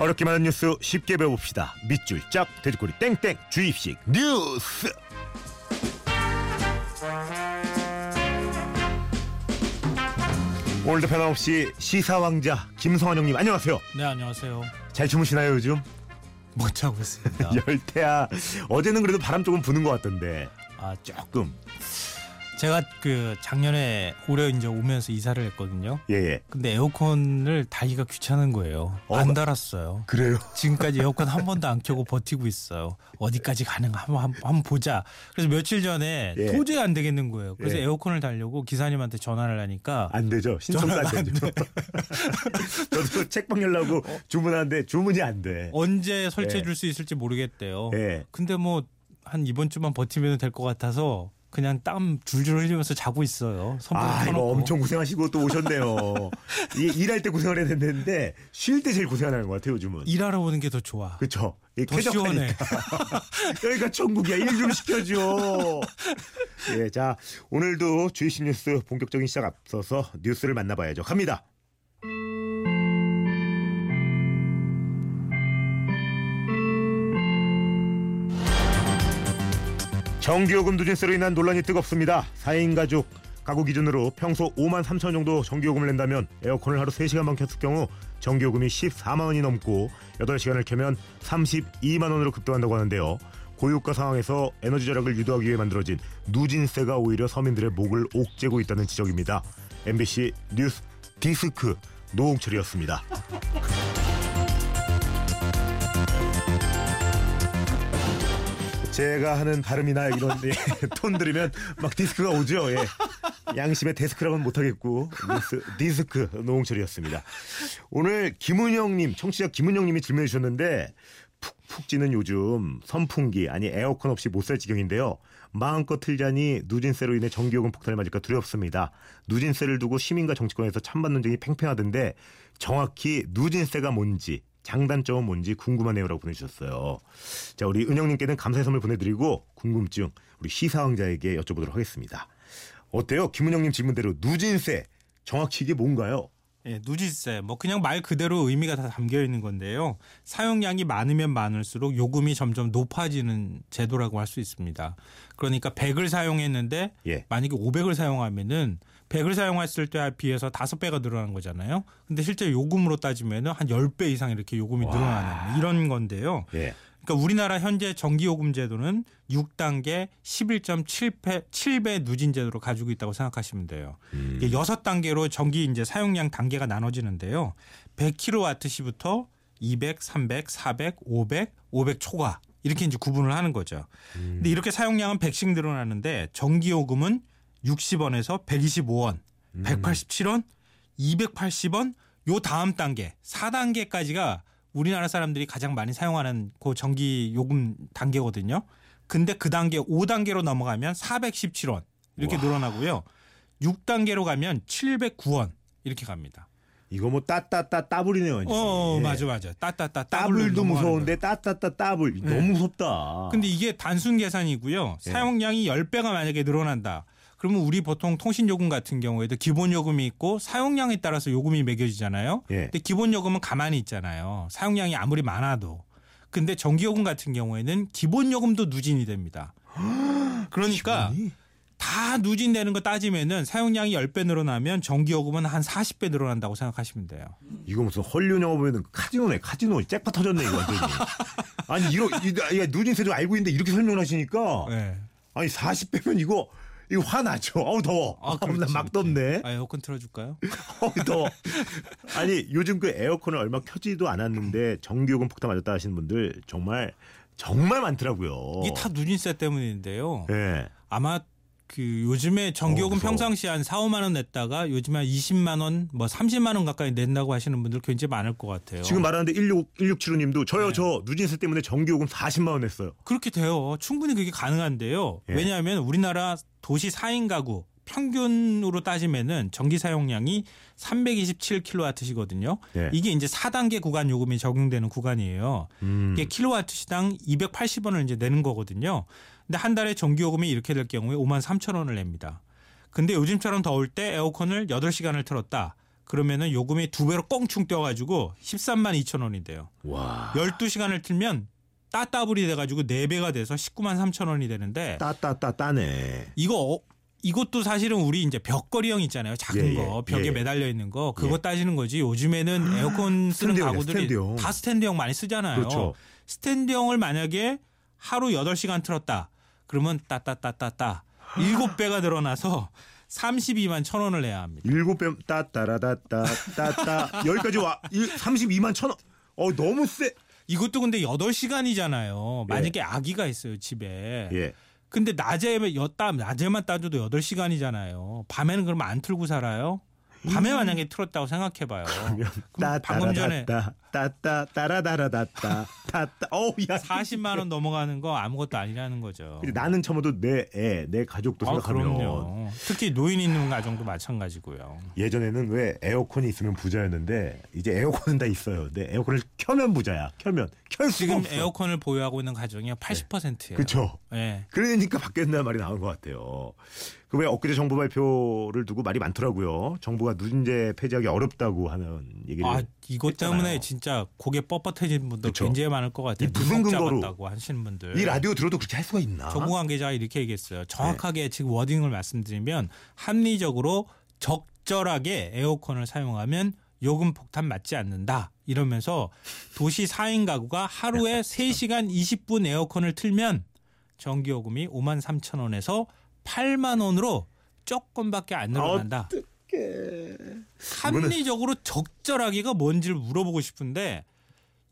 어렵게 많은 뉴스 쉽게 배워봅시다. 밑줄 짝 돼지꼬리 땡땡 주입식 뉴스. 오늘도 변함없이 시사왕자 김성환 형님 안녕하세요. 네 안녕하세요. 잘 주무시나요 요즘? 못 자고 있습니다. 열태야. 어제는 그래도 바람 조금 부는 것 같던데. 아 조금. 제가 그 작년에 올해 이제 오면서 이사를 했거든요. 예 예. 근데 에어컨을 달기가 귀찮은 거예요. 어, 안 달았어요. 그래요? 지금까지 에어컨 한 번도 안 켜고 버티고 있어요. 어디까지 가능가 한번 한- 한번 보자. 그래서 며칠 전에 예. 도저히 안 되겠는 거예요. 그래서 예. 에어컨을 달려고 기사님한테 전화를 하니까 안 되죠. 신청도 안 되죠. 저도 책 방 열라고 주문하는데 주문이 안 돼. 언제 설치해 예. 줄수 있을지 모르겠대요. 예. 근데 뭐 한 이번 주만 버티면 될 것 같아서 그냥 땀 줄줄 흘리면서 자고 있어요. 아, 이거. 엄청 고생하시고 또 오셨네요. 이 일할 때 고생을 해야 되는데 쉴 때 제일 고생하는 것 같아요, 요즘은. 일하러 오는 게 더 좋아. 그쵸? 이더 시원해. 여기가 천국이야. 일 좀 시켜줘. 예, 자, 오늘도 주이신 뉴스 본격적인 시작 앞서서 뉴스를 만나봐야죠. 갑니다. 전기요금 누진세로 인한 논란이 뜨겁습니다. 4인 가족 가구 기준으로 평소 5만 3천 원 정도 전기요금을 낸다면 에어컨을 하루 3시간만 켰을 경우 전기요금이 14만 원이 넘고 8시간을 켜면 32만 원으로 급등한다고 하는데요. 고유가 상황에서 에너지 절약을 유도하기 위해 만들어진 누진세가 오히려 서민들의 목을 옥죄고 있다는 지적입니다. MBC 뉴스 디스크 노홍철이었습니다. 제가 하는 발음이나 이런 예, 톤 들으면 막 디스크가 오죠. 예. 양심의 데스크라고는 못하겠고 뉴스 디스크 노홍철이었습니다. 오늘 김은영님 청취자 김은영님이 질문해 주셨는데 푹푹 찌는 요즘 선풍기 아니 에어컨 없이 못 살 지경인데요. 마음껏 틀자니 누진세로 인해 전기요금 폭탄을 맞을까 두렵습니다. 누진세를 두고 시민과 정치권에서 찬반 논쟁이 팽팽하던데 정확히 누진세가 뭔지 장단점은 뭔지 궁금하네요라고 보내주셨어요. 자 우리 은영님께는 감사의 선물 보내드리고 궁금증 우리 시사왕자에게 여쭤보도록 하겠습니다. 어때요? 김은영님 질문대로 누진세 정확히 이게 뭔가요? 예, 누지세. 뭐 그냥 말 그대로 의미가 다 담겨 있는 건데요. 사용량이 많으면 많을수록 요금이 점점 높아지는 제도라고 할 수 있습니다. 그러니까 100을 사용했는데 예. 만약에 500을 사용하면은 100을 사용했을 때에 비해서 5배가 늘어난 거잖아요. 근데 실제 요금으로 따지면은 한 10배 이상 이렇게 요금이 늘어나는 이런 건데요. 예. 그러니까 우리나라 현재 전기요금 제도는 6단계 11.7배 7배 누진 제도로 가지고 있다고 생각하시면 돼요. 이게 6단계로 전기 이제 사용량 단계가 나눠지는데요. 100kW시부터 200, 300, 400, 500, 500 초과 이렇게 이제 구분을 하는 거죠. 근데 이렇게 사용량은 100씩 늘어나는데 전기요금은 60원에서 125원, 187원, 280원 요 다음 단계 4단계까지가 우리나라 사람들이 가장 많이 사용하는 그 전기 요금 단계거든요. 근데 그 단계 5단계로 넘어가면 417원 이렇게 와. 늘어나고요. 6단계로 가면 709원 이렇게 갑니다. 이거 뭐 따따따 따블이네요. 완전히. 어, 예. 맞아 맞아. 따따따 따블도 무서운데 따따따 따블 네. 너무 무섭다. 근데 이게 단순 계산이고요. 예. 사용량이 10배가 만약에 늘어난다. 그러면 우리 보통 통신 요금 같은 경우에도 기본 요금이 있고 사용량에 따라서 요금이 매겨지잖아요. 예. 근데 기본 요금은 가만히 있잖아요. 사용량이 아무리 많아도. 근데 전기 요금 같은 경우에는 기본 요금도 누진이 됩니다. 그러니까 기본이? 다 누진되는 거 따지면은 사용량이 10배 늘어나면 전기 요금은 한 40배 늘어난다고 생각하시면 돼요. 이거 무슨 헐리우드 영화 보면 카지노네 카지노 잭팟 터졌네 이거 완전히. 아니 이거 이 누진세 좀 알고 있는데 이렇게 설명하시니까 네. 아니 40배면 이거 이거 화나죠. 어우 더워. 아, 아, 그렇지, 막 덥네. 아, 에어컨 틀어줄까요? 어우 더워. 아니 요즘 그 에어컨을 얼마 켜지도 않았는데 전기요금 폭탄 맞았다 하시는 분들 정말 정말 많더라고요. 이게 다 누진세 때문인데요. 예. 아마 그 요즘에 전기요금 어. 평상시 한 4, 5만 원 냈다가 요즘에 한 20만 원, 뭐 30만 원 가까이 낸다고 하시는 분들 굉장히 많을 것 같아요. 지금 말하는데 16 1675님도 저요 네. 저 누진세 때문에 전기요금 40만 원 냈어요. 그렇게 돼요. 충분히 그게 가능한데요. 예. 왜냐하면 우리나라 도시 4인 가구 평균으로 따지면은 전기 사용량이 327kW시거든요. 예. 이게 이제 4단계 구간 요금이 적용되는 구간이에요. 음. 이게 킬로와트 시당 280원을 이제 내는 거거든요. 근데 한 달에 전기 요금이 이렇게 될 경우에 5만 3천 원을 냅니다. 근데 요즘처럼 더울 때 에어컨을 8시간을 틀었다. 그러면은 요금이 두 배로 꽁충 뛰어가지고 13만 2천 원이 돼요. 와. 12시간을 틀면 따따블이 돼가지고 4배가 돼서 19만 3천 원이 되는데 따따따 따네. 이거 어, 이것도 사실은 우리 이제 벽걸이형 있잖아요. 작은 예, 거 예, 벽에 예. 매달려 있는 거 그거 예. 따지는 거지. 요즘에는 에어컨 쓰는 스탠드형이야, 가구들이 스탠드형. 다 스탠드형 많이 쓰잖아요. 그렇죠. 스탠드형을 만약에 하루 8시간 틀었다. 그러면 따따따따따 7배가 늘어나서 32만 천 원을 내야 합니다. 일곱 배 따따라다따 따따 여기까지 와. 32만 천 원. 어 너무 세. 이것도 근데 8시간이잖아요. 만약에 아기가 있어요, 집에. 예. 근데 낮에 엿따 낮에만 따줘도 8시간이잖아요. 밤에는 그러면 안 틀고 살아요? 밤에 만약에 틀었다고 생각해 봐요. 그럼 방금 전에 따따라다따 따따 따라다라다따 따따. 어우 야. 40만 원 넘어가는 거 아무것도 아니라는 거죠. 나는 처음도 내 애, 내 가족도 아, 생각하면 그럼요. 특히 노인 있는 가정도 마찬가지고요. 예전에는 왜 에어컨이 있으면 부자였는데 이제 에어컨은 다 있어요. 근데 에어컨을 켜면 부자야. 켜면 켤 지금 없어. 에어컨을 보유하고 있는 가정이 80%예요. 그렇죠. 예. 그러니까 바뀌었다는 말이 나온 것 같아요. 그 왜 엊그제 정부 발표를 두고 말이 많더라고요. 정부가 누진제 폐지하기 어렵다고 하는 얘기를. 아 이것 했잖아요. 때문에 진짜 고개 뻣뻣해진 분들 그쵸. 굉장히 많을 것 같아요. 이 무슨 근거로 하시는 분들. 이 라디오 들어도 그렇게 할 수가 있나? 정부 관계자가 이렇게 얘기했어요. 정확하게 네. 지금 워딩을 말씀드리면 합리적으로 적절하게 에어컨을 사용하면 요금 폭탄 맞지 않는다. 이러면서 도시 4인 가구가 하루에 3시간 20분 에어컨을 틀면 전기요금이 5만 3천 원에서 8만 원으로 조금밖에 안 늘어난다. 합리적으로 적절하기가 뭔지를 물어보고 싶은데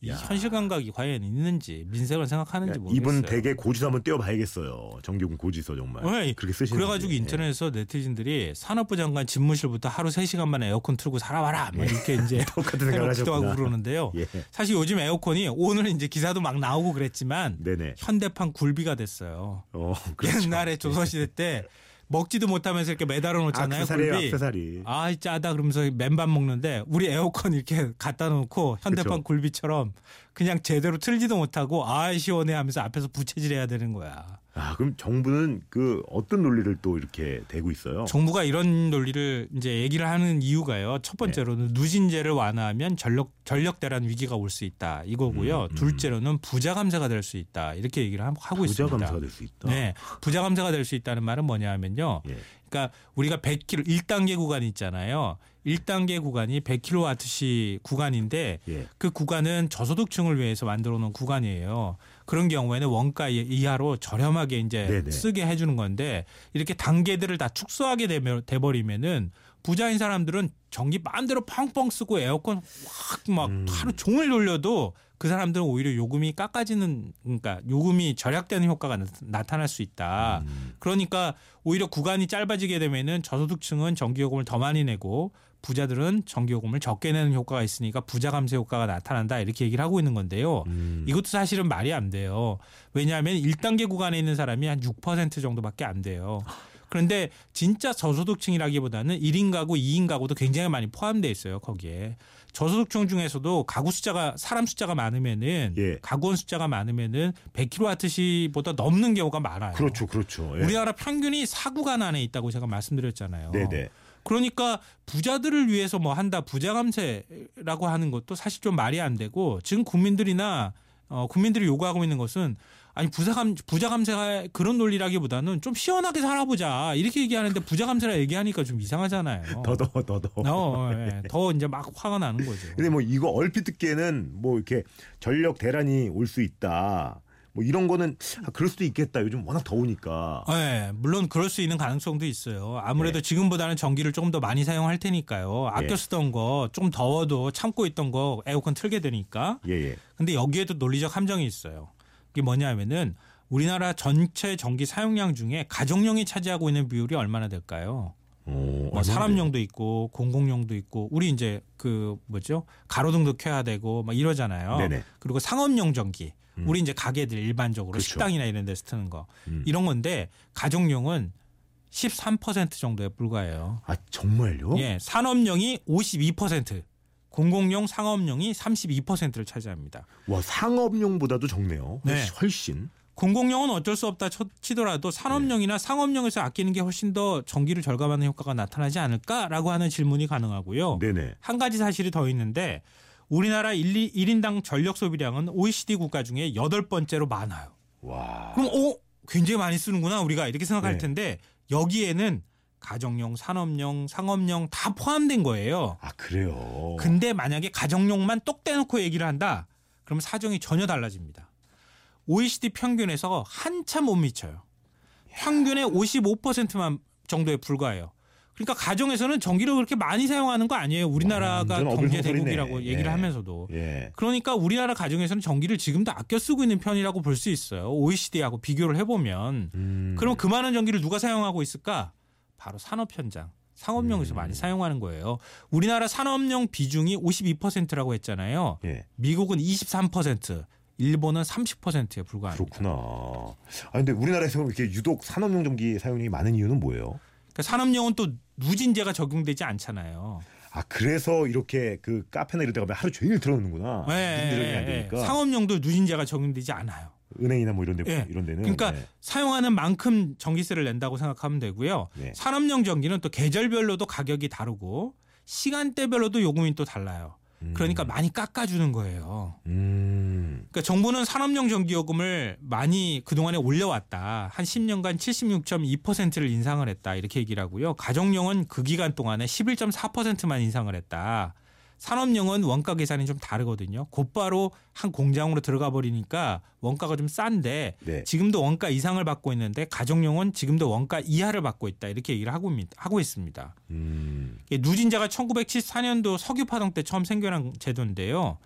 이 야. 현실 감각이 과연 있는지 민생을 생각하는지 모르겠어요. 이분 댁에 고지서 한번 떼어봐야겠어요. 정기금 고지서 정말. 네, 그렇게 쓰시는. 그래가지고 인터넷에서 네티즌들이 산업부 장관 집무실부터 하루 3 시간 만에 에어컨 틀고 살아봐라. 뭐 이렇게 이제 똑같은 생각을 해놓기도 하고. 그러는데요. 예. 사실 요즘 에어컨이 오늘 이제 기사도 막 나오고 그랬지만 네네. 현대판 굴비가 됐어요. 어, 그렇죠. 옛날에 조선시대 때 먹지도 못하면서 이렇게 매달아 놓잖아요. 악세사리예요, 굴비. 악세사리. 아 짜다 그러면서 맨밥 먹는데 우리 에어컨 이렇게 갖다 놓고 현대판 그쵸. 굴비처럼 그냥 제대로 틀지도 못하고 아 시원해 하면서 앞에서 부채질 해야 되는 거야. 아, 그럼 정부는 그 어떤 논리를 또 이렇게 대고 있어요? 정부가 이런 논리를 이제 얘기를 하는 이유가요. 첫 번째로는 누진제를 완화하면 전력 전력 대란 위기가 올 수 있다 이거고요. 음, 음. 둘째로는 부자 감세가 될 수 있다 이렇게 얘기를 하고 부자 있습니다. 감사가 될 수 있다. 네, 부자 감세가 될 수 있다는 말은 뭐냐면요. 예. 그러니까 우리가 100km 1단계 구간이 있잖아요. 1단계 구간이 100kWh 구간인데 예. 그 구간은 저소득층을 위해서 만들어 놓은 구간이에요. 그런 경우에는 원가 이- 이하로 저렴하게 이제 네네. 쓰게 해주는 건데 이렇게 단계들을 다 축소하게 되면 돼버리면은 부자인 사람들은 전기 마음대로 펑펑 쓰고 에어컨 확막 음. 하루 종일 돌려도 그 사람들은 오히려 요금이 깎아지는 그러니까 요금이 절약되는 효과가 나- 나타날 수 있다. 음. 그러니까 오히려 구간이 짧아지게 되면은 저소득층은 전기 요금을 더 많이 내고 부자들은 전기요금을 적게 내는 효과가 있으니까 부자 감세 효과가 나타난다 이렇게 얘기를 하고 있는 건데요. 음. 이것도 사실은 말이 안 돼요. 왜냐하면 1단계 구간에 있는 사람이 한 6% 정도밖에 안 돼요. 그런데 진짜 저소득층이라기보다는 1인 가구, 2인 가구도 굉장히 많이 포함되어 있어요. 거기에. 저소득층 중에서도 가구 숫자가 사람 숫자가 많으면은 예. 가구원 숫자가 많으면은 100kWh보다 넘는 경우가 많아요. 그렇죠, 그렇죠. 예. 우리나라 평균이 4구간 안에 있다고 제가 말씀드렸잖아요. 네네. 그러니까 부자들을 위해서 뭐 한다 부자 감세라고 하는 것도 사실 좀 말이 안 되고 지금 국민들이나 어 국민들이 요구하고 있는 것은 아니 부자 감 부자 감세가 그런 논리라기보다는 좀 시원하게 살아보자 이렇게 얘기하는데 부자 감세라 얘기하니까 좀 이상하잖아요. 더더 더더. 어, 예. 더 이제 막 화가 나는 거죠. 근데 뭐 이거 얼핏 듣기에는 뭐 이렇게 전력 대란이 올 수 있다. 뭐 이런 거는 아, 그럴 수도 있겠다. 요즘 워낙 더우니까. 네, 물론 그럴 수 있는 가능성도 있어요. 아무래도 지금보다는 전기를 조금 더 많이 사용할 테니까요. 아껴 예. 쓰던 거좀 더워도 참고 있던 거 에어컨 틀게 되니까. 예, 예. 근데 여기에도 논리적 함정이 있어요. 이게 뭐냐면은 우리나라 전체 전기 사용량 중에 가정용이 차지하고 있는 비율이 얼마나 될까요? 오, 뭐 사람용도 있고 공공용도 있고 우리 이제 그 뭐죠 가로등도 켜야 되고 막 이러잖아요. 네네. 그리고 상업용 전기 음. 우리 이제 가게들 일반적으로 그렇죠. 식당이나 이런 데서 트는 거 음. 이런 건데 가정용은 13% 정도에 불과해요. 아 정말요? 예, 산업용이 52%, 공공용 상업용이 32%를 차지합니다. 와 상업용보다도 적네요. 네. 훨씬. 공공용은 어쩔 수 없다 치더라도 산업용이나 네. 상업용에서 아끼는 게 훨씬 더 전기를 절감하는 효과가 나타나지 않을까라고 하는 질문이 가능하고요. 네네. 한 가지 사실이 더 있는데 우리나라 1, 1인당 전력 소비량은 OECD 국가 중에 여덟 번째로 많아요. 와. 그럼 어 굉장히 많이 쓰는구나 우리가 이렇게 생각할 네. 텐데 여기에는 가정용, 산업용, 상업용 다 포함된 거예요. 아 그래요. 근데 만약에 가정용만 똑 떼놓고 얘기를 한다. 그럼 사정이 전혀 달라집니다. OECD 평균에서 한참 못 미쳐요. 평균의 55%만 정도에 불과해요. 그러니까 가정에서는 전기를 그렇게 많이 사용하는 거 아니에요. 우리나라가 완전 경제. 대국이라고 얘기를 예. 하면서도. 예. 그러니까 우리나라 가정에서는 전기를 지금도 아껴 쓰고 있는 편이라고 볼 수 있어요. OECD하고 비교를 해보면. 음. 그럼 그 많은 전기를 누가 사용하고 있을까? 바로 산업 현장, 상업용에서 음. 많이 사용하는 거예요. 우리나라 산업용 비중이 52%라고 했잖아요. 예. 미국은 23%, 일본은 30%에 불과합니다. 그렇구나. 아 근데 우리나라에서 이렇게 유독 산업용 전기 사용량이 많은 이유는 뭐예요? 그러니까 산업용은 또 누진제가 적용되지 않잖아요. 아 그래서 이렇게 그 카페나 이런 데 가면 하루 종일 들어오는구나. 네, 네, 되니까. 상업용도 누진제가 적용되지 않아요. 은행이나 뭐 이런 데 예. 이런 데는 그러니까 네. 사용하는 만큼 전기세를 낸다고 생각하면 되고요. 네. 산업용 전기는 또 계절별로도 가격이 다르고 시간대별로도 요금이 또 달라요. 음. 그러니까 많이 깎아주는 거예요. 음. 그러니까 정부는 산업용 전기요금을 많이 그동안에 올려왔다. 한 10년간 76.2%를 인상을 했다. 이렇게 얘기를 하고요. 가정용은 그 기간 동안에 11.4%만 인상을 했다. 산업용은 원가 계산이 좀 다르거든요. 곧바로 한 공장으로 들어가 버리니까 원가가 좀 싼데 네. 지금도 원가 이상을 받고 있는데 가정용은 지금도 원가 이하를 받고 있다. 이렇게 얘기를 하고, 있- 하고 있습니다. 음. 이게 누진제가 1974년도 석유 파동 때 처음 생겨난 제도인데요.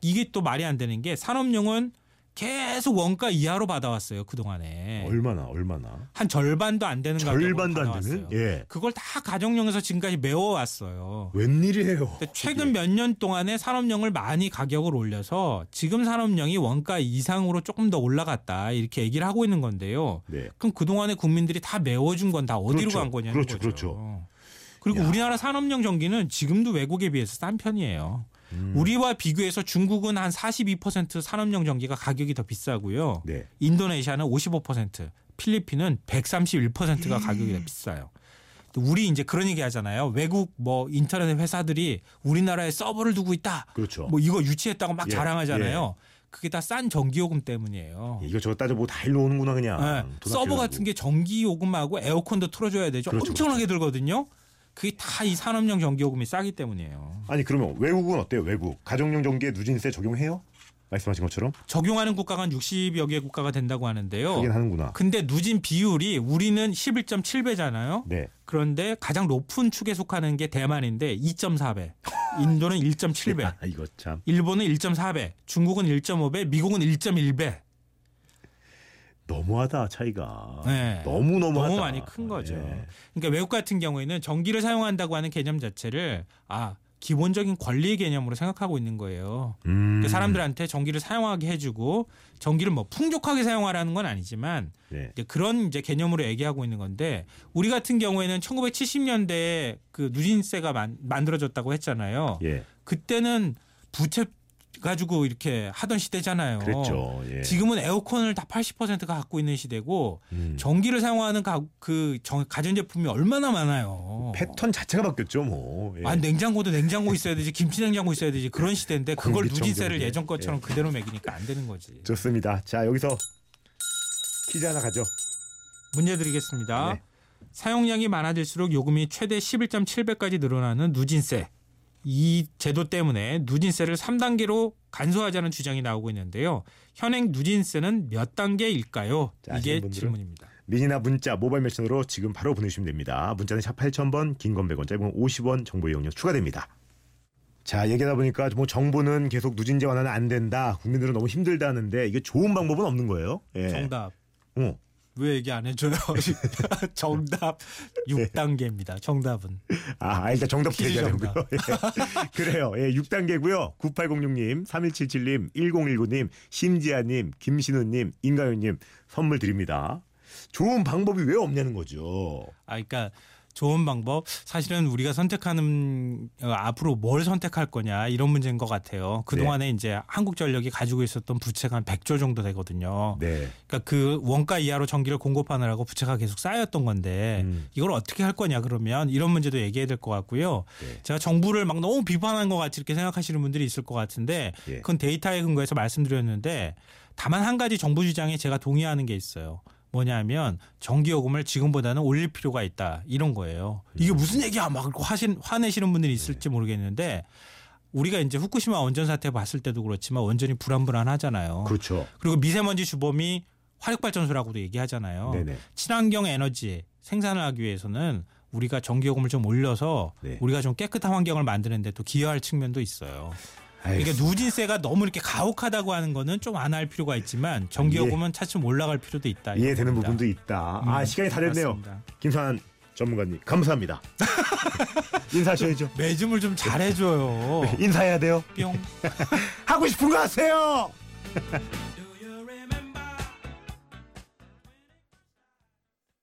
이게 또 말이 안 되는 게 산업용은 계속 원가 이하로 받아왔어요 그 동안에 얼마나 얼마나? 한 절반도 안 되는 절반도 안. 되는? 예. 그걸 다 가정용에서 지금까지 메워왔어요. 웬일이에요? 최근 몇 년 동안에 산업용을 많이 가격을 올려서 지금 산업용이 원가 이상으로 조금 더 올라갔다 이렇게 얘기를 하고 있는 건데요. 네. 그럼 그 동안에 국민들이 다 메워준 건 다 어디로 그렇죠. 간 거냐는 그렇죠. 거죠. 그렇죠. 그리고 야. 우리나라 산업용 전기는 지금도 외국에 비해서 싼 편이에요. 음. 우리와 비교해서 중국은 한 42% 산업용 전기가 가격이 더 비싸고요. 네. 인도네시아는 55%, 필리핀은 131%가 가격이 더 비싸요. 또 우리 이제 그런 얘기 하잖아요. 외국 뭐 인터넷 회사들이 우리나라에 서버를 두고 있다. 그렇죠. 뭐 이거 유치했다고 막 예, 자랑하잖아요. 그게 다 싼 전기요금 때문이에요. 이거 저거 따져보고 다 일로 오는구나 그냥. 네. 돈 서버. 같은 게 전기 요금하고 에어컨도 틀어줘야 되죠. 그렇죠, 엄청나게 들거든요. 그게 다 이 산업용 전기 요금이 싸기 때문이에요. 아니 그러면 외국은 어때요? 외국 가정용 전기에 누진세 적용해요? 말씀하신 것처럼 적용하는 국가가 한 60여 개 국가가 된다고 하는데요. 하긴 하는구나. 근데 누진 비율이 우리는 11.7배잖아요. 네. 그런데 가장 높은 축에 속하는 게 대만인데 2.4배. 인도는 1.7배. 아, 이거 참. 일본은 1.4배. 중국은 1.5배. 미국은 1.1배. 너무하다 차이가. 네. 너무 너무하다. 너무 많이 큰 거죠. 예. 그러니까 외국 같은 경우에는 전기를 사용한다고 하는 개념 자체를 아 기본적인 권리의 개념으로 생각하고 있는 거예요. 음. 그 사람들한테 전기를 사용하게 해주고 전기를 뭐 풍족하게 사용하라는 건 아니지만 네. 이제 그런 이제 개념으로 얘기하고 있는 건데 우리 같은 경우에는 1970년대에 그 누진세가 만, 만들어졌다고 했잖아요. 예. 그때는 부채 가지고 이렇게 하던 시대잖아요. 그랬죠. 예. 지금은 에어컨을 다 80%가 갖고 있는 시대고 음. 전기를 사용하는 가, 그 정- 가전제품이 얼마나 많아요. 패턴 자체가 바뀌었죠, 뭐. 예. 아 냉장고도 냉장고 있어야 되지 김치 냉장고 있어야 되지 그런 시대인데 그걸. 누진세를 예전 것처럼 예. 그대로 매기니까 안 되는 거지. 좋습니다. 자 여기서 퀴즈 하나 가죠. 문제 드리겠습니다. 네. 사용량이 많아질수록 요금이 최대 11.7배까지 늘어나는 누진세. 이 제도 때문에 누진세를 3단계로 간소화하자는 주장이 나오고 있는데요. 현행 누진세는 몇 단계일까요? 자, 이게? 질문입니다. 미니나 문자, 모바일 메신저로 지금 바로 보내주시면 됩니다. 문자는 샵 8000번, 긴 건 100원, 짧은 건 50원, 정보 이용료 추가됩니다. 자, 얘기하다 보니까 뭐 정부는 계속 누진제 완화는 안 된다. 국민들은 너무 힘들다 하는데 이게 좋은 방법은 없는 거예요. 예. 정답. 어. 왜 얘기 안 해줘요? 정답 6단계입니다. 정답은. 아, 아, 일단 정답 퀴즈 얘기하려고요. 예. 그래요. 예, 6단계고요. 9806님, 3177님, 1019님, 심지아님, 김신우님, 임가윤님 선물 드립니다. 좋은 방법이 왜 없냐는 거죠. 아, 그러니까 좋은 방법. 사실은 우리가 선택하는 어, 앞으로 뭘 선택할 거냐 이런 문제인 것 같아요. 그 동안에 네. 이제 한국전력이 가지고 있었던 부채가 한 100조 정도 되거든요. 네. 그러니까 그 원가 이하로 전기를 공급하느라고 부채가 계속 쌓였던 건데 음. 이걸 어떻게 할 거냐 그러면 이런 문제도 얘기해야 될 것 같고요. 네. 제가 정부를 막 너무 비판한 것 같이 이렇게 생각하시는 분들이 있을 것 같은데 예. 그건 데이터에 근거해서 말씀드렸는데 다만 한 가지 정부 주장에 제가 동의하는 게 있어요. 뭐냐면 전기요금을 지금보다는 올릴 필요가 있다 이런 거예요. 이게 음. 무슨 얘기야 막 화신 화내시는 분들이 있을지 모르겠는데 우리가 이제 후쿠시마 원전 사태 봤을 때도 그렇지만 원전이 불안불안하잖아요. 그렇죠. 그리고 미세먼지 주범이 화력발전소라고도 얘기하잖아요. 네네. 친환경 에너지 생산을 하기 위해서는 우리가 전기요금을 좀 올려서 네. 우리가 좀 깨끗한 환경을 만드는데 또 기여할 측면도 있어요. 그러니까 누진세가 너무 이렇게 가혹하다고 하는 거는 좀 안 할 필요가 있지만 전기요금은 차츰 올라갈 필요도 있다. 이해되는 부분도 있다. 음, 아 시간이 다 됐네요. 김산 전문가님 감사합니다. 인사하셔야죠. 매줌을 좀 잘해줘요. 인사해야 돼요. 뿅. 하고 싶은 거 하세요.